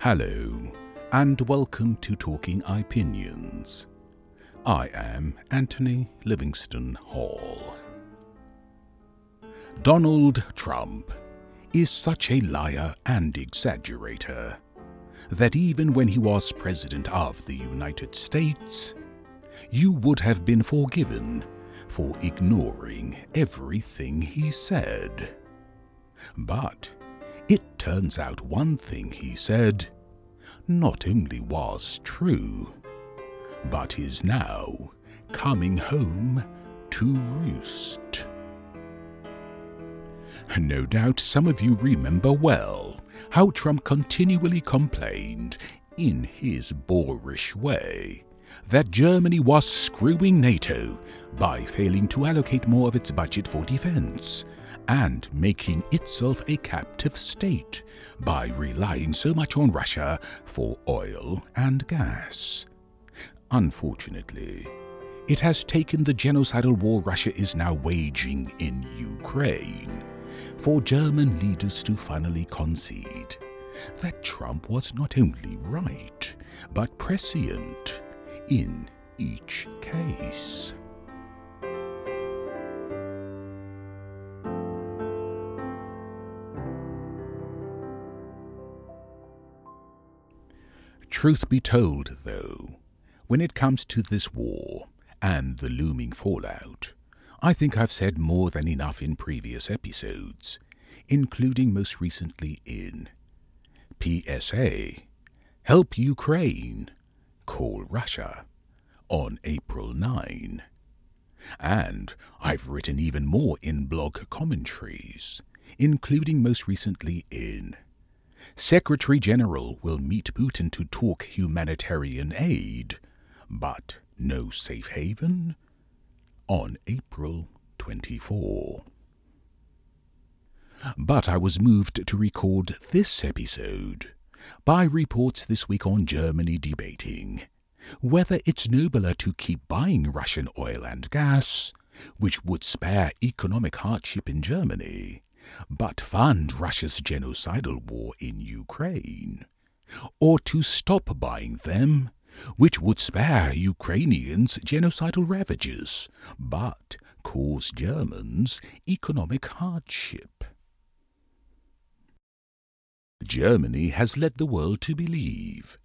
Hello, and welcome to Talking Opinions. I am Anthony Livingston Hall. Donald Trump is such a liar and exaggerator that even when he was President of the United States, you would have been forgiven for ignoring everything he said. But it turns out one thing he said not only was true, but is now coming home to roost. No doubt some of you remember well how Trump continually complained, in his boorish way, that Germany was screwing NATO by failing to allocate more of its budget for defense and making itself a captive state by relying so much on Russia for oil and gas. Unfortunately, it has taken the genocidal war Russia is now waging in Ukraine for German leaders to finally concede that Trump was not only right, but prescient in each case. Truth be told, though, when it comes to this war and the looming fallout, I think I've said more than enough in previous episodes, including most recently in PSA Help Ukraine, Call Russia on April 9. And I've written even more in blog commentaries, including most recently in Secretary General will meet Putin to talk humanitarian aid, but no safe haven? On April 24. But I was moved to record this episode by reports this week on Germany debating whether it's nobler to keep buying Russian oil and gas, which would spare economic hardship in Germany, but fund Russia's genocidal war in Ukraine, or to stop buying them, which would spare Ukrainians genocidal ravages, but cause Germans economic hardship. Germany has led the world to believe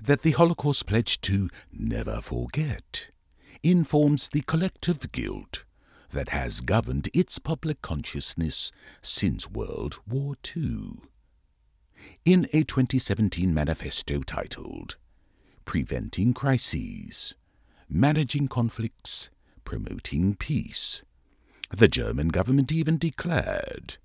that the Holocaust pledge to never forget informs the collective guilt that has governed its public consciousness since World War II. In a 2017 manifesto titled Preventing Crises, Managing Conflicts, Promoting Peace, the German government even declared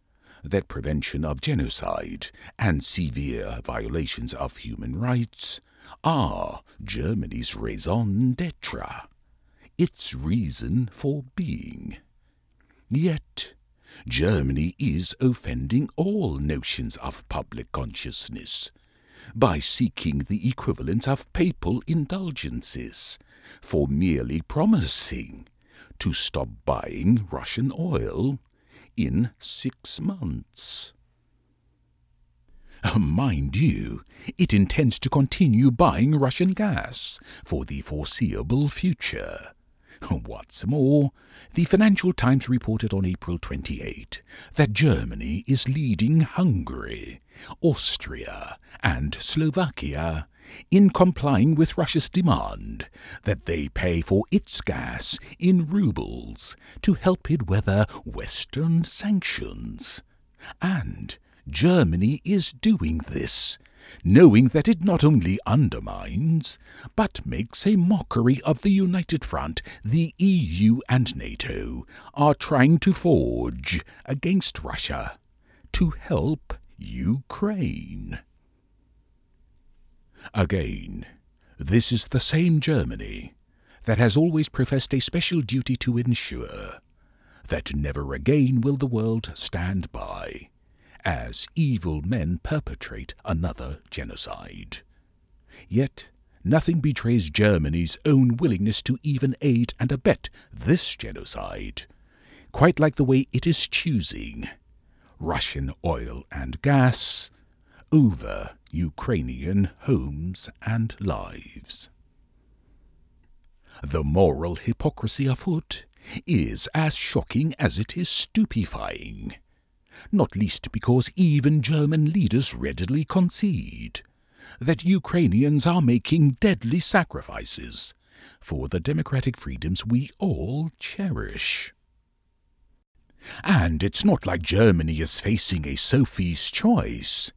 that prevention of genocide and severe violations of human rights are Germany's raison d'etre its reason for being. Yet, Germany is offending all notions of public consciousness by seeking the equivalent of papal indulgences for merely promising to stop buying Russian oil in six months. Mind you, it intends to continue buying Russian gas for the foreseeable future. What's more, the Financial Times reported on April 28 that Germany is leading Hungary, Austria, and Slovakia in complying with Russia's demand that they pay for its gas in rubles to help it weather Western sanctions. And Germany is doing this knowing that it not only undermines, but makes a mockery of the united front the EU and NATO are trying to forge against Russia to help Ukraine. Again, this is the same Germany that has always professed a special duty to ensure that never again will the world stand by as evil men perpetrate another genocide. Yet, nothing betrays Germany's own willingness to even aid and abet this genocide, quite like the way it is choosing Russian oil and gas over Ukrainian homes and lives. The moral hypocrisy afoot is as shocking as it is stupefying, not least because even German leaders readily concede that Ukrainians are making deadly sacrifices for the democratic freedoms we all cherish. And it's not like Germany is facing a Sophie's choice,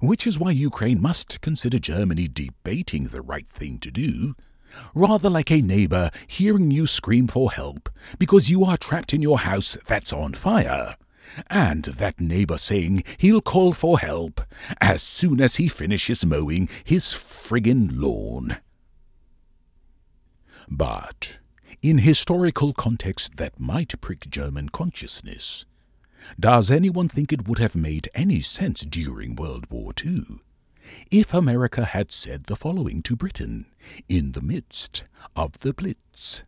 which is why Ukraine must consider Germany debating the right thing to do, rather like a neighbor hearing you scream for help because you are trapped in your house that's on fire, and that neighbor saying he'll call for help as soon as he finishes mowing his friggin' lawn. But in historical context that might prick German consciousness, does anyone think it would have made any sense during World War II if America had said the following to Britain in the midst of the Blitz?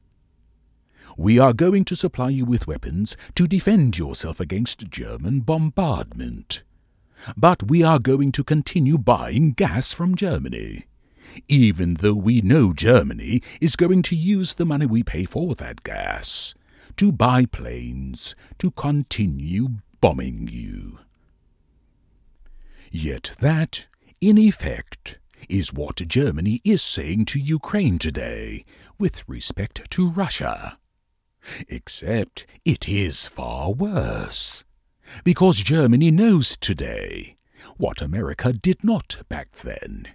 We are going to supply you with weapons to defend yourself against German bombardment. But we are going to continue buying gas from Germany even though we know Germany is going to use the money we pay for that gas to buy planes to continue bombing you. Yet that, in effect, is what Germany is saying to Ukraine today with respect to Russia. Except it is far worse. Because Germany knows today what America did not back then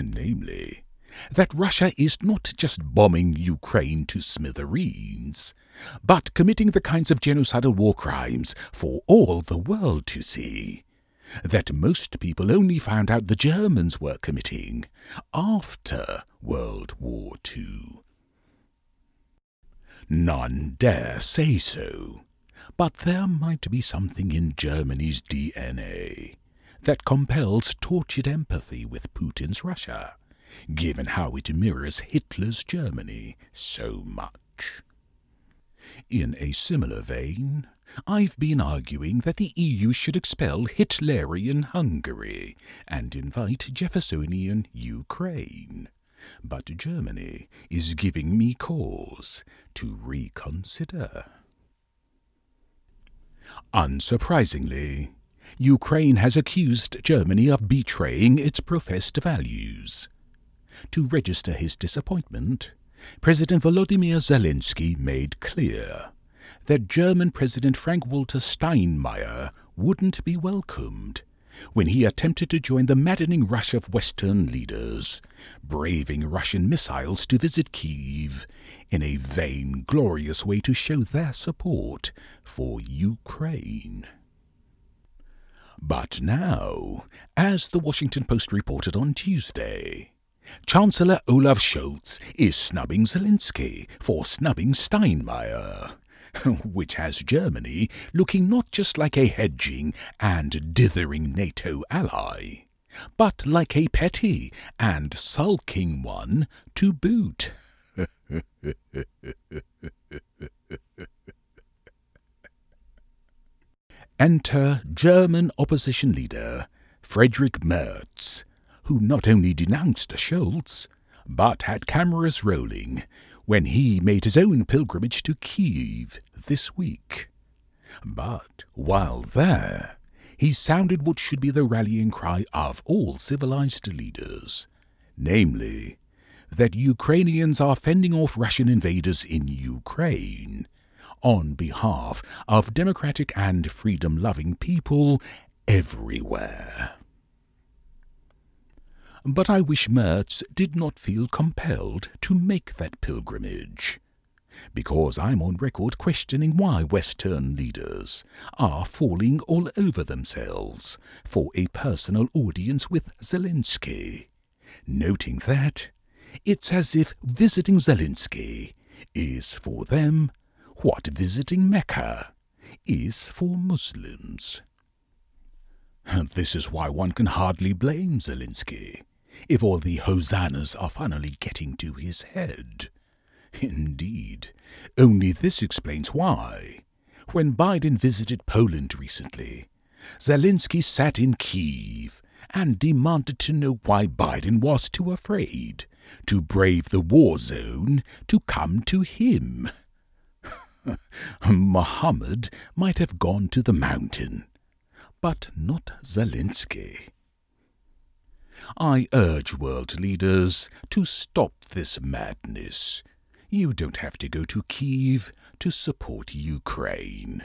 namely, that Russia is not just bombing Ukraine to smithereens, but committing the kinds of genocidal war crimes for all the world to see, that most people only found out the Germans were committing after World War II. None dare say so, but there might be something in Germany's DNA that compels tortured empathy with Putin's Russia, given how it mirrors Hitler's Germany so much. In a similar vein, I've been arguing that the EU should expel Hitlerian Hungary and invite Jeffersonian Ukraine. But Germany is giving me cause to reconsider. Unsurprisingly, Ukraine has accused Germany of betraying its professed values. To register his disappointment, President Volodymyr Zelensky made clear that German President Frank Walter Steinmeier wouldn't be welcomed when he attempted to join the maddening rush of Western leaders, braving Russian missiles to visit Kiev in a vain, glorious way to show their support for Ukraine. But now, as the Washington Post reported on Tuesday, Chancellor Olaf Scholz is snubbing Zelensky for snubbing Steinmeier, which has Germany looking not just like a hedging and dithering NATO ally, but like a petty and sulking one to boot. Enter German opposition leader Friedrich Merz, who not only denounced Scholz, but had cameras rolling when he made his own pilgrimage to Kiev this week. But while there, he sounded what should be the rallying cry of all civilized leaders, namely, that Ukrainians are fending off Russian invaders in Ukraine on behalf of democratic and freedom loving people everywhere. But I wish Merz did not feel compelled to make that pilgrimage, because I'm on record questioning why Western leaders are falling all over themselves for a personal audience with Zelensky, noting that it's as if visiting Zelensky is for them what visiting Mecca is for Muslims. And This is why one can hardly blame Zelensky, if all the hosannas are finally getting to his head. Indeed, only this explains why, when Biden visited Poland recently, Zelensky sat in Kiev and demanded to know why Biden was too afraid to brave the war zone to come to him. Muhammad might have gone to the mountain, but not Zelensky. I urge world leaders to stop this madness. You don't have to go to Kiev to support Ukraine.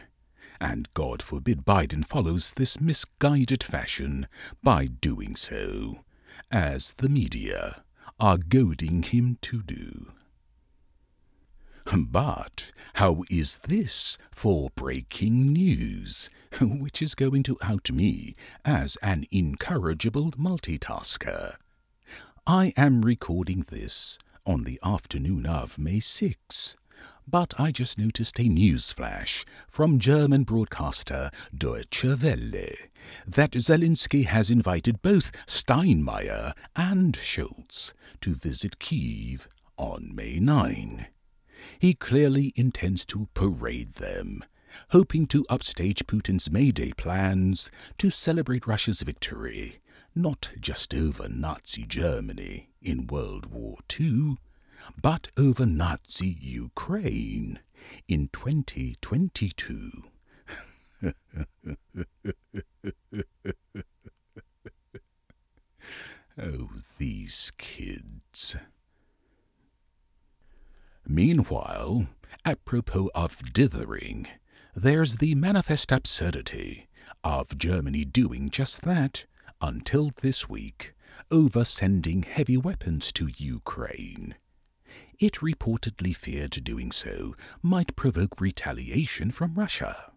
And God forbid Biden follows this misguided fashion by doing so, as the media are goading him to do. But how is this for breaking news, which is going to out me as an incorrigible multitasker? I am recording this on the afternoon of May 6, but I just noticed a news flash from German broadcaster Deutsche Welle that Zelensky has invited both Steinmeier and Scholz to visit Kiev on May 9. He clearly intends to parade them, hoping to upstage Putin's May Day plans to celebrate Russia's victory, not just over Nazi Germany in World War II, but over Nazi Ukraine in 2022. oh, these kids. Meanwhile, apropos of dithering, there's the manifest absurdity of Germany doing just that until this week over sending heavy weapons to Ukraine. It reportedly feared doing so might provoke retaliation from Russia.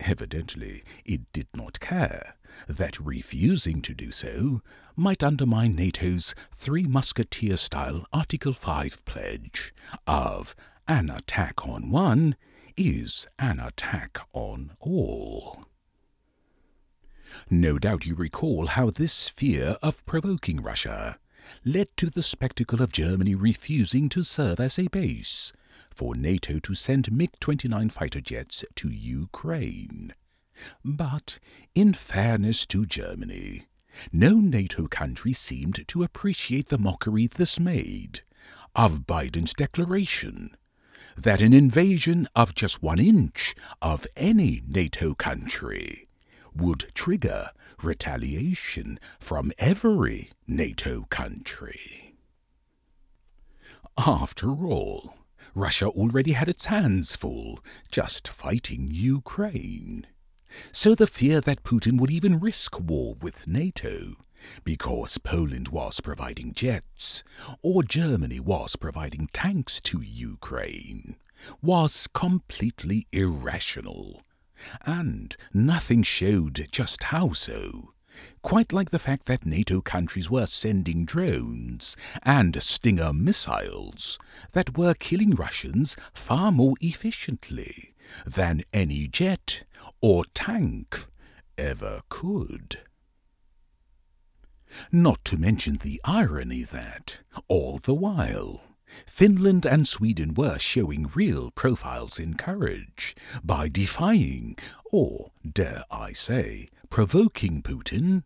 Evidently, it did not care that refusing to do so might undermine NATO's Three Musketeer style Article 5 pledge of an attack on one is an attack on all. No doubt you recall how this fear of provoking Russia led to the spectacle of Germany refusing to serve as a base for NATO to send MiG 29 fighter jets to Ukraine. But, in fairness to Germany, no NATO country seemed to appreciate the mockery this made of Biden's declaration that an invasion of just one inch of any NATO country would trigger retaliation from every NATO country. After all, Russia already had its hands full just fighting Ukraine. So the fear that Putin would even risk war with NATO because Poland was providing jets or Germany was providing tanks to Ukraine was completely irrational. And nothing showed just how so. Quite like the fact that NATO countries were sending drones and Stinger missiles that were killing Russians far more efficiently than any jet or tank ever could. Not to mention the irony that, all the while, Finland and Sweden were showing real profiles in courage by defying, or dare I say, provoking Putin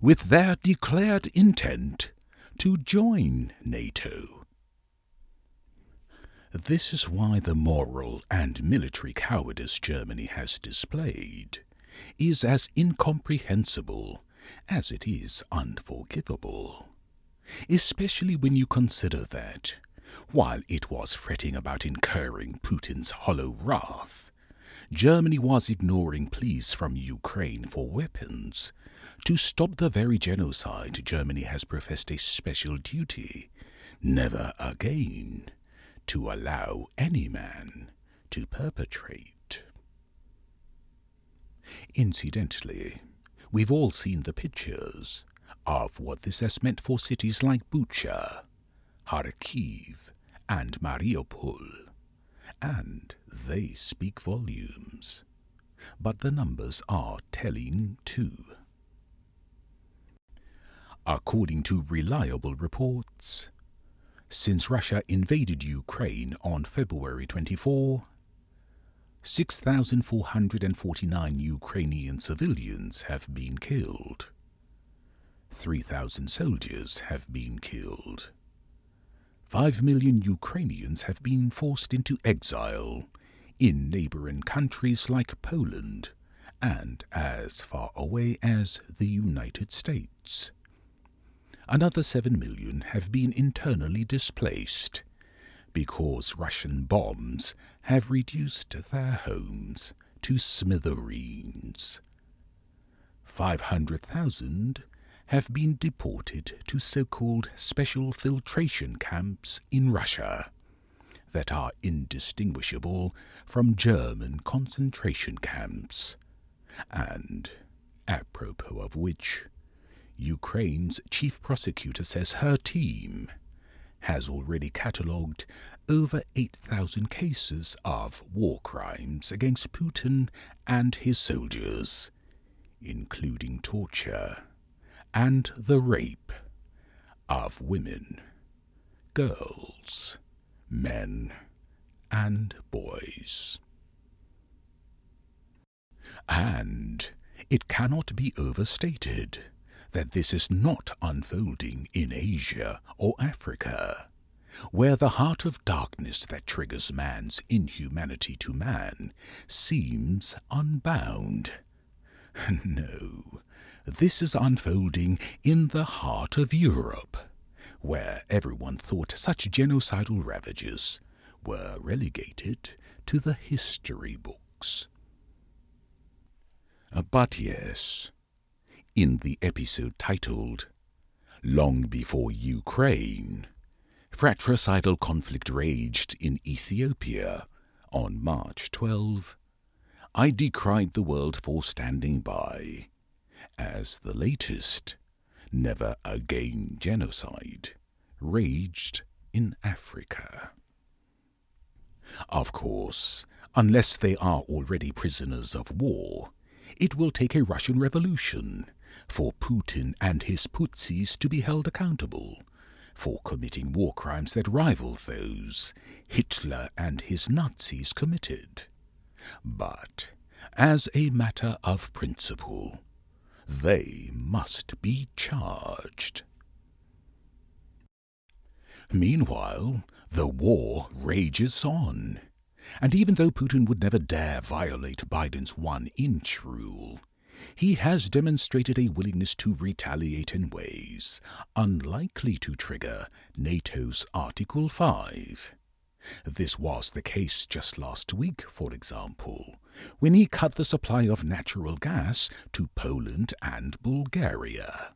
with their declared intent to join NATO. This is why the moral and military cowardice Germany has displayed is as incomprehensible as it is unforgivable. Especially when you consider that, while it was fretting about incurring Putin's hollow wrath, Germany was ignoring pleas from Ukraine for weapons to stop the very genocide Germany has professed a special duty never again to allow any man to perpetrate. Incidentally, we've all seen the pictures of what this has meant for cities like Bucha, Kharkiv, and Mariupol, and they speak volumes. But the numbers are telling too. According to reliable reports, since Russia invaded Ukraine on February 24, 6,449 Ukrainian civilians have been killed. 3,000 soldiers have been killed. 5 million Ukrainians have been forced into exile in neighboring countries like Poland and as far away as the United States. Another 7 million have been internally displaced because Russian bombs have reduced their homes to smithereens. 500,000 have been deported to so called special filtration camps in Russia that are indistinguishable from German concentration camps, and, apropos of which, Ukraine's chief prosecutor says her team has already catalogued over 8,000 cases of war crimes against Putin and his soldiers, including torture and the rape of women, girls, men, and boys. And it cannot be overstated that this is not unfolding in Asia or Africa, where the heart of darkness that triggers man's inhumanity to man seems unbound. No, this is unfolding in the heart of Europe, where everyone thought such genocidal ravages were relegated to the history books. But yes, in the episode titled Long Before Ukraine, fratricidal conflict raged in Ethiopia on March 12. I decried the world for standing by, as the latest Never Again genocide raged in Africa. Of course, unless they are already prisoners of war, it will take a Russian revolution for Putin and his Putsis to be held accountable for committing war crimes that rival those Hitler and his Nazis committed. But, as a matter of principle, they must be charged. Meanwhile, the war rages on. And even though Putin would never dare violate Biden's one inch rule, he has demonstrated a willingness to retaliate in ways unlikely to trigger NATO's Article 5. This was the case just last week, for example, when he cut the supply of natural gas to Poland and Bulgaria.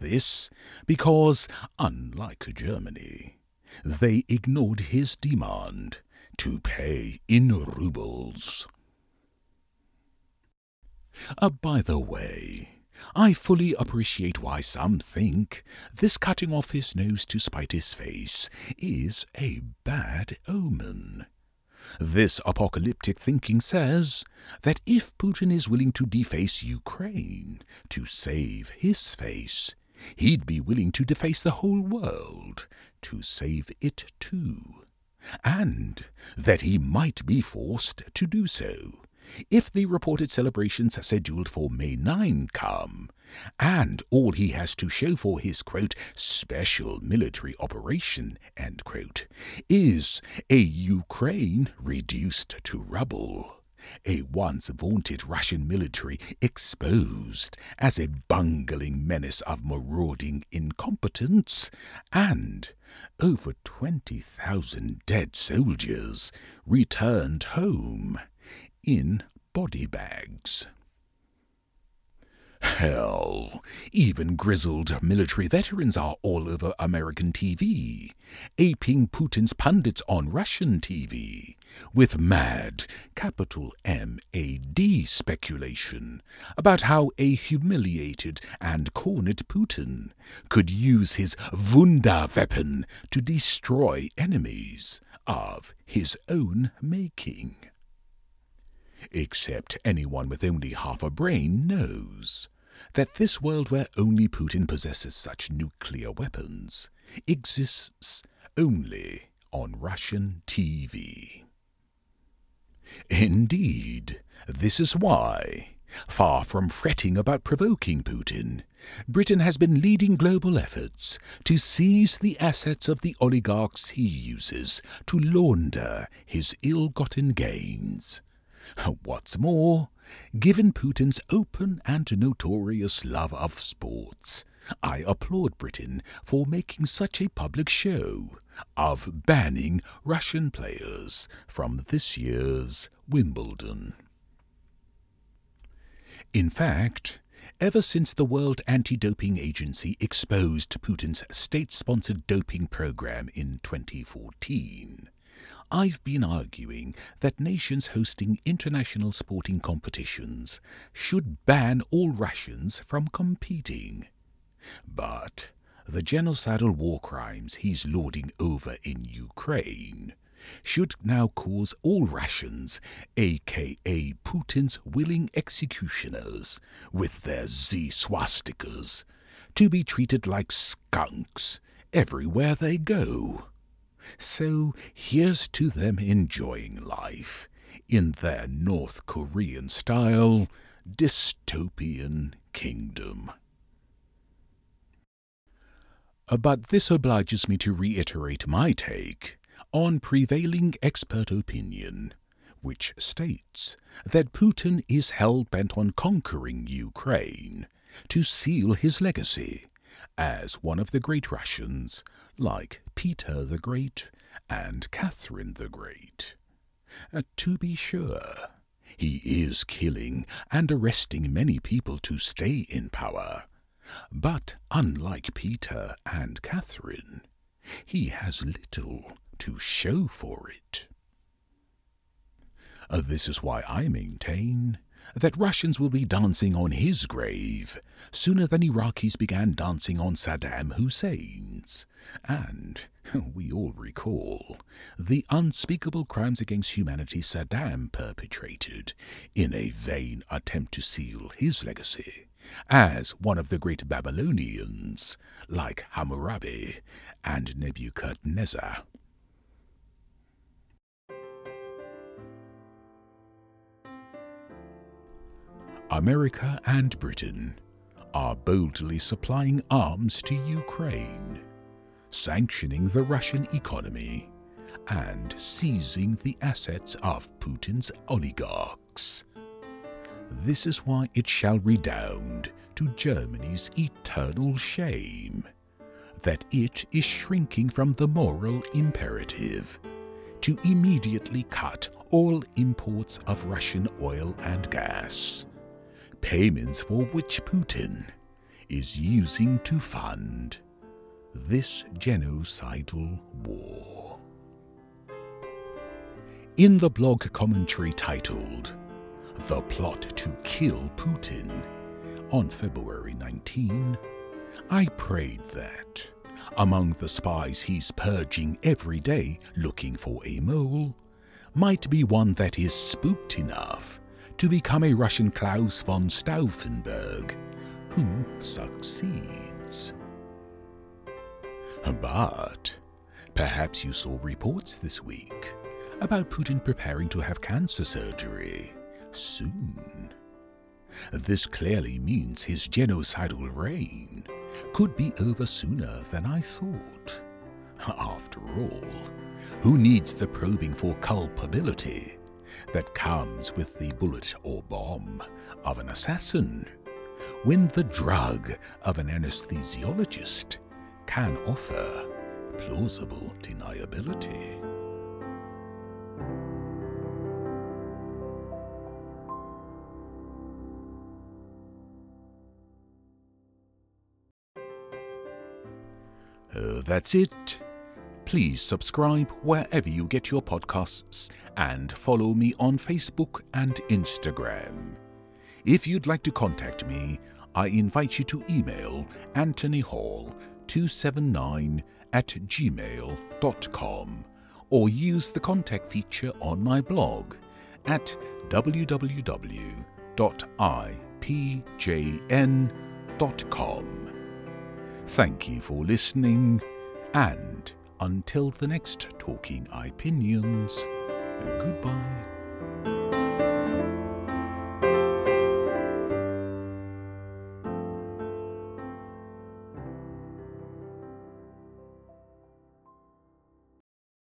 This because, unlike Germany, they ignored his demand to pay in rubles. Uh, by the way, I fully appreciate why some think this cutting off his nose to spite his face is a bad omen. This apocalyptic thinking says that if Putin is willing to deface Ukraine to save his face, he'd be willing to deface the whole world to save it too, and that he might be forced to do so if the reported celebrations scheduled for May 9 come, and all he has to show for his quote, special military operation, end quote, is a Ukraine reduced to rubble. A once vaunted Russian military exposed as a bungling menace of marauding incompetence, and over 20,000 dead soldiers returned home in body bags. Hell, even grizzled military veterans are all over American TV, aping Putin's pundits on Russian TV, with mad, capital M A D speculation about how a humiliated and cornered Putin could use his Wunderweapon to destroy enemies of his own making except anyone with only half a brain knows that this world where only Putin possesses such nuclear weapons exists only on Russian TV. Indeed, this is why, Far from fretting about provoking Putin, Britain has been leading global efforts to seize the assets of the oligarchs he uses to launder his ill gotten gains. What's more, given Putin's open and notorious love of sports, I applaud Britain for making such a public show of banning Russian players from this year's Wimbledon. In fact, ever since the World Anti Doping Agency exposed Putin's state sponsored doping program in 2014, I've been arguing that nations hosting international sporting competitions should ban all Russians from competing. But the genocidal war crimes he's lording over in Ukraine should now cause all Russians, aka Putin's willing executioners, with their Z swastikas, to be treated like skunks everywhere they go. So here's to them enjoying life in their North Korean style dystopian kingdom. Uh, but this obliges me to reiterate my take on prevailing expert opinion, which states that Putin is hell bent on conquering Ukraine to seal his legacy as one of the great Russians, like Peter the Great and Catherine the Great. Uh, to be sure, he is killing and arresting many people to stay in power. But unlike Peter and Catherine, he has little to show for it. Uh, this is why I maintain that Russians will be dancing on his grave sooner than Iraqis began dancing on Saddam Hussein's. And we all recall the unspeakable crimes against humanity Saddam perpetrated in a vain attempt to seal his legacy as one of the great Babylonians, like Hammurabi and Nebuchadnezzar. America and Britain are boldly supplying arms to Ukraine, sanctioning the Russian economy, and seizing the assets of Putin's oligarchs. This is why it shall redound to Germany's eternal shame that it is shrinking from the moral imperative to immediately cut all imports of Russian oil and gas payments for which Putin is using to fund this genocidal war. In the blog commentary titled The Plot to Kill Putin on February 19, I prayed that, among the spies he's purging every day looking for a mole, might be one that is spooked enough to become a Russian Claus von Stauffenberg, who succeeds. But perhaps you saw reports this week about Putin preparing to have cancer surgery soon. This clearly means his genocidal reign could be over sooner than I thought. After all, who needs the probing for culpability that comes with the bullet or bomb of an assassin, when the drug of an anesthesiologist can offer plausible deniability. Uh, that's it. Please subscribe wherever you get your podcasts and follow me on Facebook and Instagram. If you'd like to contact me, I invite you to email anthonyhall279 at gmail.com or use the contact feature on my blog at www.ipjn.com. Thank you for listening and until the next Talking Opinions, goodbye.